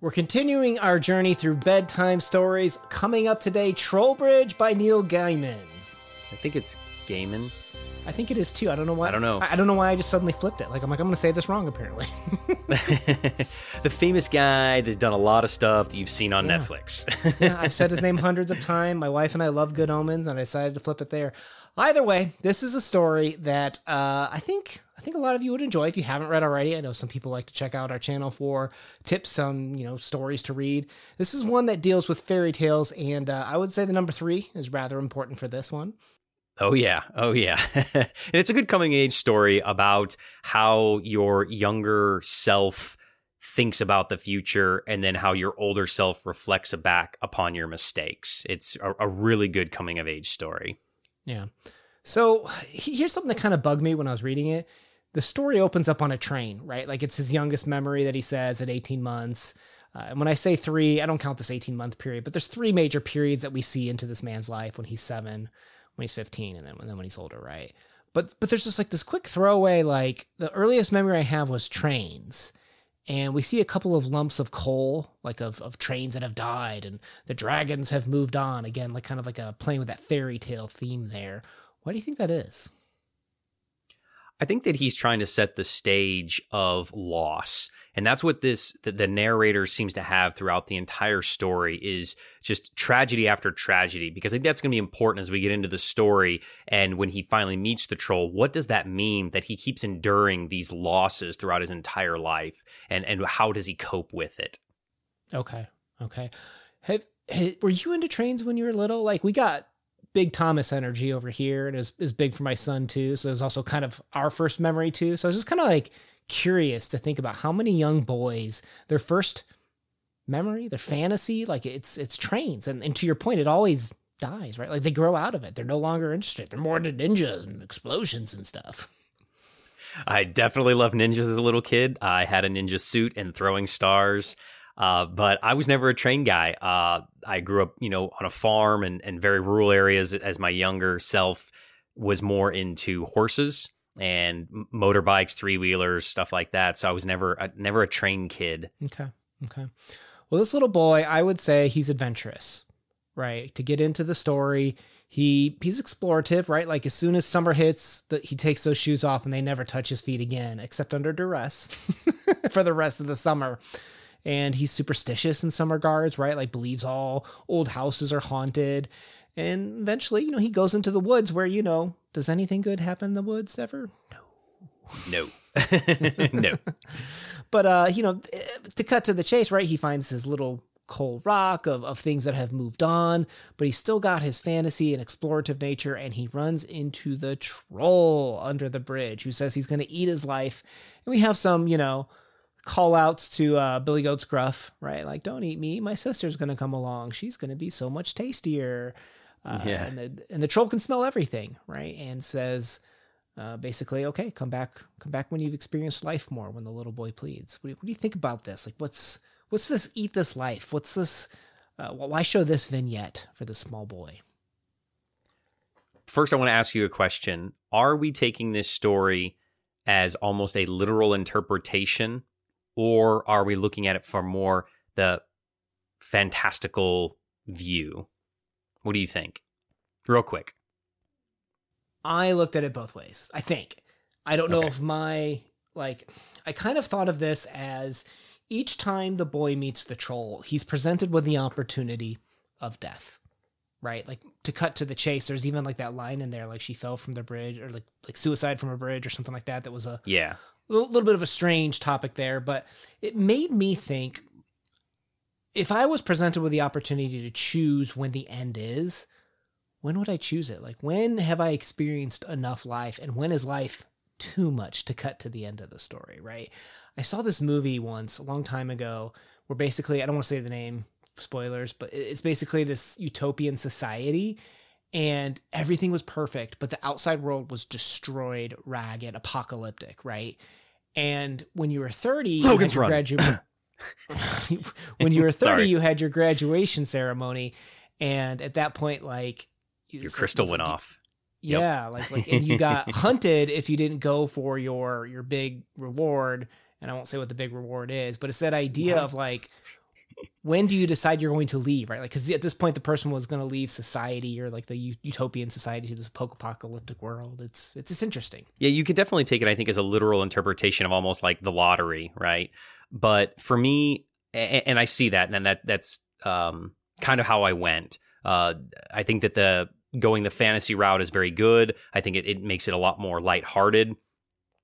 We're continuing our journey through bedtime stories. Coming up today, Trollbridge by Neil Gaiman. I think it's Gaiman. I think it is too. I don't know why. I don't know. I, I don't know why I just suddenly flipped it. Like I'm like I'm going to say this wrong. Apparently. the famous guy that's done a lot of stuff that you've seen on Yeah. Netflix. yeah, I've said his name hundreds of times. My wife and I love Good Omens, and I decided to flip it there. Either way, this is a story that uh, I think I think a lot of you would enjoy if you haven't read already. I know some people like to check out our channel for tips on you know stories to read. This is one that deals with fairy tales, and uh, I would say the number three is rather important for this one. Oh yeah, oh yeah. and it's a good coming age story about how your younger self thinks about the future and then how your older self reflects back upon your mistakes. It's a, a really good coming of age story. Yeah. So here's something that kind of bugged me when I was reading it. The story opens up on a train, right? Like it's his youngest memory that he says at 18 months. Uh, and when I say three, I don't count this 18 month period, but there's three major periods that we see into this man's life when he's seven, when he's 15, and then, and then when he's older, right? But but there's just like this quick throwaway, like the earliest memory I have was trains. And we see a couple of lumps of coal, like of, of trains that have died, and the dragons have moved on. Again, like kind of like a playing with that fairy tale theme there. Why do you think that is? I think that he's trying to set the stage of loss. And that's what this the, the narrator seems to have throughout the entire story is just tragedy after tragedy because I think that's going to be important as we get into the story and when he finally meets the troll what does that mean that he keeps enduring these losses throughout his entire life and and how does he cope with it? Okay, okay. Have, ha were you into trains when you were little? Like we got big Thomas energy over here, and is is big for my son too. So it was also kind of our first memory too. So I was just kind of like curious to think about how many young boys their first memory, their fantasy, like it's it's trains, and and to your point, it always dies, right? Like they grow out of it. They're no longer interested. They're more into ninjas and explosions and stuff. I definitely loved ninjas as a little kid. I had a ninja suit and throwing stars. Uh, but I was never a train guy. Uh, I grew up, you know, on a farm and, and very rural areas. As my younger self was more into horses and motorbikes, three wheelers, stuff like that. So I was never, a, never a train kid. Okay. Okay. Well, this little boy, I would say he's adventurous, right? To get into the story, he he's explorative, right? Like as soon as summer hits, the, he takes those shoes off and they never touch his feet again, except under duress for the rest of the summer. And he's superstitious in some regards, right? Like believes all old houses are haunted. And eventually, you know, he goes into the woods where, you know, does anything good happen in the woods ever? No, no. No. but uh, you know, to cut to the chase, right? He finds his little cold rock of, of things that have moved on, but he's still got his fantasy and explorative nature, and he runs into the troll under the bridge who says he's gonna eat his life. And we have some, you know, call outs to uh, Billy Goat's Gruff, right? Like, don't eat me, my sister's gonna come along. She's gonna be so much tastier. Uh, Yeah. and the and the troll can smell everything, right? And says, uh, basically, okay, come back, come back when you've experienced life more. When the little boy pleads, what do you, what do you think about this? Like, what's what's this? Eat this life. What's this? Uh, why show this vignette for this small boy? First, I want to ask you a question. Are we taking this story as almost a literal interpretation, or are we looking at it from more the fantastical view? What do you think? Real quick. I looked at it both ways. I think. I don't know Okay. if my like I kind of thought of this as each time the boy meets the troll, he's presented with the opportunity of death. Right? Like to cut to the chase, there's even like that line in there like she fell from the bridge or like like suicide from a bridge or something like that that was a Yeah. Little, little bit of a strange topic there, but it made me think if I was presented with the opportunity to choose when the end is, when would I choose it? Like, when have I experienced enough life, and when is life too much to cut to the end of the story, right? I saw this movie once a long time ago where basically, I don't want to say the name, spoilers, but it's basically this utopian society and everything was perfect, but the outside world was destroyed, ragged, apocalyptic, right? And when you were 30, Logan's Run. gradu- when you were 30, you had your graduation ceremony. And at that point, like, Your it's like- crystal went like- off. Yep. Yeah, like like and you got hunted if you didn't go for your your big reward. And I won't say what the big reward is, but it's that idea of like when do you decide you're going to leave right? Like because at this point the person was going to leave society or like the utopian society to this post-apocalyptic world. It's it's it's interesting. Yeah you could definitely take it i think as a literal interpretation of almost like the lottery right? But for me and, and i see that and that that's um, kind of how i went. Uh, i think that the going the fantasy route is very good. I think it, it makes it a lot more lighthearted.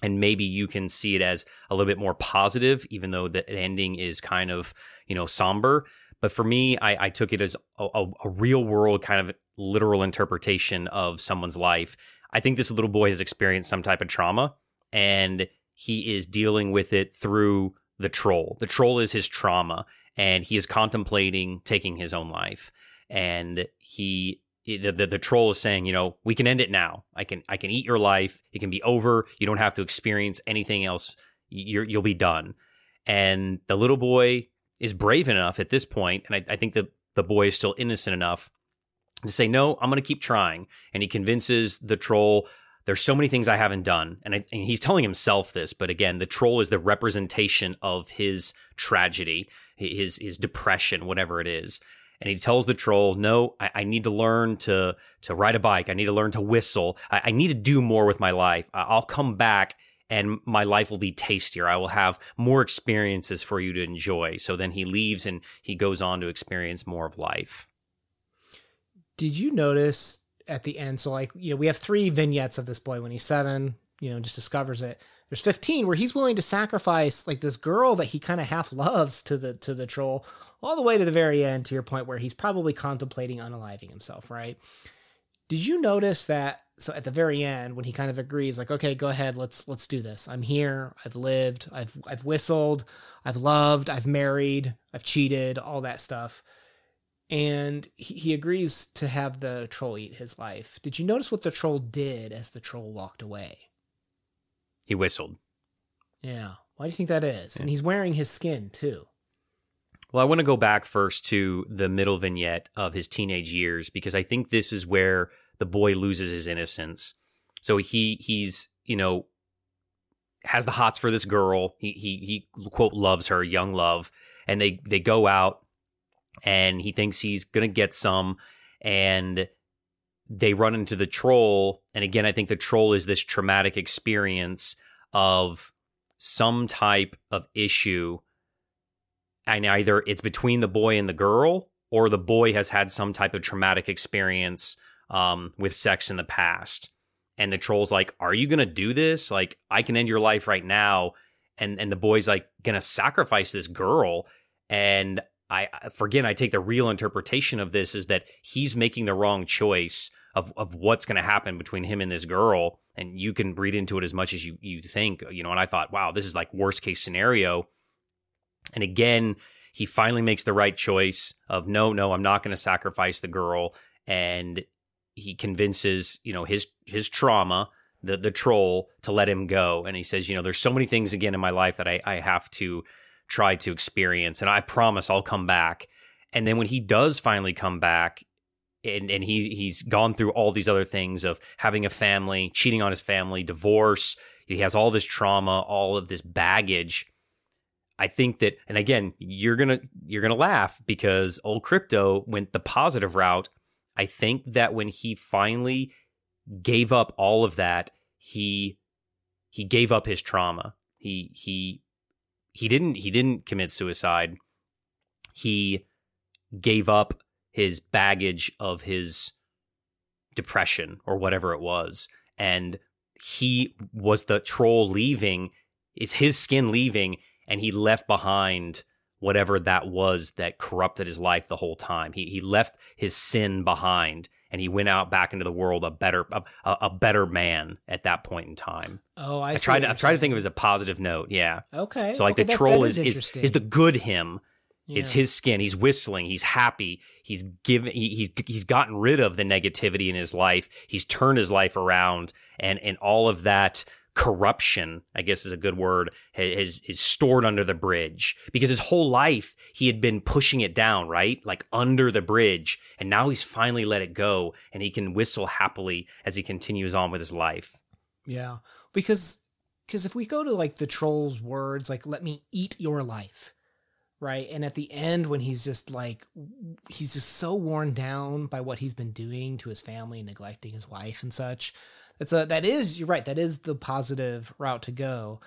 And maybe you can see it as a little bit more positive even though the ending is kind of you know somber but for me i, I took it as a, a, a, real world kind of literal interpretation of someone's life i think this little boy has experienced some type of trauma and he is dealing with it through the troll the troll is his trauma and he is contemplating taking his own life and he the, the, the troll is saying, you know, we can end it now. I can I can eat your life. It can be over. You don't have to experience anything else. You're, you'll be done. And the little boy is brave enough at this point, and I, I think the the boy is still innocent enough to say, no, I'm going to keep trying. And he convinces the troll. There's so many things I haven't done, and, I, and he's telling himself this. But again, the troll is the representation of his tragedy, his his depression, whatever it is and he tells the troll, "No, I, I, need to learn to to ride a bike. I need to learn to whistle. I, I need to do more with my life. I, I'll come back." And my life will be tastier. I will have more experiences for you to enjoy. So then he leaves and he goes on to experience more of life. Did you notice at the end? So, like, you know, we have three vignettes of this boy when he's seven, you know, just discovers it there's 15 where he's willing to sacrifice like this girl that he kind of half loves to the to the troll all the way to the very end to your point where he's probably contemplating unaliving himself right did you notice that so at the very end when he kind of agrees like okay go ahead let's let's do this i'm here i've lived i've i've whistled i've loved i've married i've cheated all that stuff and he, he agrees to have the troll eat his life did you notice what the troll did as the troll walked away he whistled. Yeah. Why do you think that is? Yeah. And he's wearing his skin too. Well, I want to go back first to the middle vignette of his teenage years because I think this is where the boy loses his innocence. So he he's, you know, has the hots for this girl. He he he quote loves her, young love, and they they go out and he thinks he's going to get some and they run into the troll. And again, I think the troll is this traumatic experience of some type of issue. And either it's between the boy and the girl, or the boy has had some type of traumatic experience um, with sex in the past. And the troll's like, Are you to do this? Like, I can end your life right now. And, and the boy's like, to sacrifice this girl. And I, again, I take the real interpretation of this is that he's making the wrong choice of of what's going to happen between him and this girl and you can read into it as much as you you think you know and i thought wow this is like worst case scenario and again he finally makes the right choice of no no i'm not going to sacrifice the girl and he convinces you know his his trauma the the troll to let him go and he says you know there's so many things again in my life that i i have to try to experience and i promise i'll come back and then when he does finally come back and and he he's gone through all these other things of having a family, cheating on his family, divorce. He has all this trauma, all of this baggage. I think that, and again, you're gonna you're gonna laugh because old crypto went the positive route. I think that when he finally gave up all of that, he he gave up his trauma. He he he didn't he didn't commit suicide. He gave up his baggage of his depression or whatever it was. And he was the troll leaving. It's his skin leaving, and he left behind whatever that was that corrupted his life the whole time. He he left his sin behind, and he went out back into the world a better a, a better man at that point in time. Oh, I, I tried to I tried to think of it as a positive note. Yeah. Okay. So like okay, the that, troll that is is, is is the good him yeah. It's his skin. He's whistling. He's happy. He's given. He, he's he's gotten rid of the negativity in his life. He's turned his life around, and and all of that corruption, I guess is a good word, is is stored under the bridge because his whole life he had been pushing it down, right, like under the bridge, and now he's finally let it go, and he can whistle happily as he continues on with his life. Yeah, because because if we go to like the troll's words, like "Let me eat your life." right? And at the end, when he's just like, he's just so worn down by what he's been doing to his family, neglecting his wife and such. That's a that is you're right. That is the positive route to go.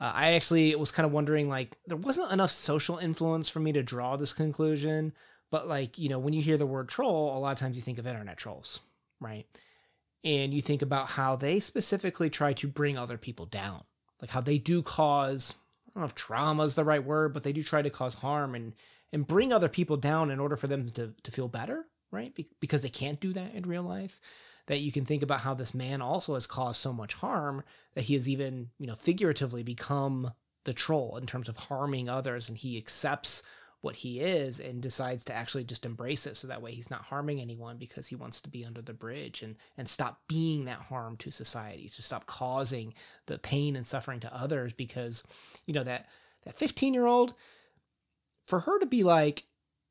Uh, I actually was kind of wondering like there wasn't enough social influence for me to draw this conclusion. But like you know, when you hear the word troll, a lot of times you think of internet trolls, right? And you think about how they specifically try to bring other people down, like how they do cause I don't know if trauma is the right word, but they do try to cause harm and and bring other people down in order for them to to feel better, right? Be- because they can't do that in real life. That you can think about how this man also has caused so much harm that he has even, you know, figuratively become the troll in terms of harming others and he accepts what he is and decides to actually just embrace it so that way he's not harming anyone because he wants to be under the bridge and and stop being that harm to society to stop causing the pain and suffering to others because you know that that 15 year old for her to be like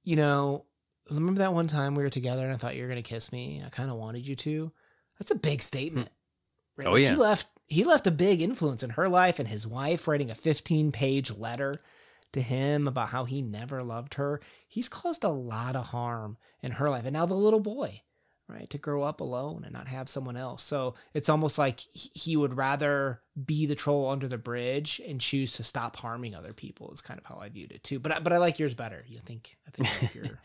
you know remember that one time we were together and i thought you were going to kiss me i kind of wanted you to that's a big statement right? oh yeah he left he left a big influence in her life and his wife writing a 15 page letter to him about how he never loved her, he's caused a lot of harm in her life. And now the little boy, right, to grow up alone and not have someone else. So it's almost like he would rather be the troll under the bridge and choose to stop harming other people. Is kind of how I viewed it too. But but I like yours better. You think? I think I like your.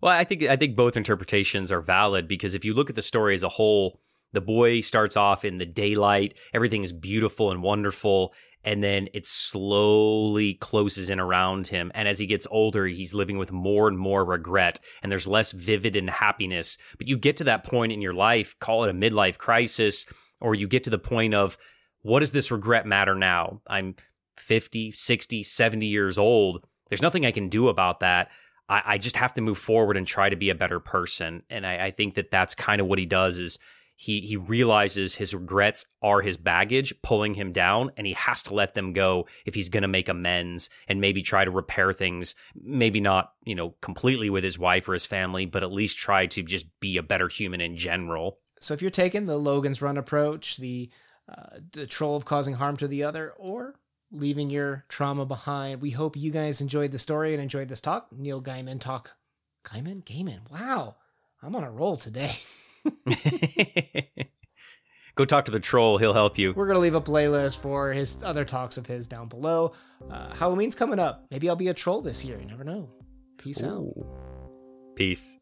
Well, I think I think both interpretations are valid because if you look at the story as a whole. The boy starts off in the daylight. Everything is beautiful and wonderful and then it slowly closes in around him. And as he gets older, he's living with more and more regret, and there's less vivid and happiness. But you get to that point in your life, call it a midlife crisis, or you get to the point of, what does this regret matter now? I'm 50, 60, 70 years old. There's nothing I can do about that. I, I just have to move forward and try to be a better person. And I, I think that that's kind of what he does is he he realizes his regrets are his baggage pulling him down and he has to let them go if he's going to make amends and maybe try to repair things maybe not you know completely with his wife or his family but at least try to just be a better human in general so if you're taking the logan's run approach the uh, the troll of causing harm to the other or leaving your trauma behind we hope you guys enjoyed the story and enjoyed this talk neil gaiman talk gaiman gaiman wow i'm on a roll today Go talk to the troll. He'll help you. We're going to leave a playlist for his other talks of his down below. Uh, Halloween's coming up. Maybe I'll be a troll this year. You never know. Peace Ooh. out. Peace.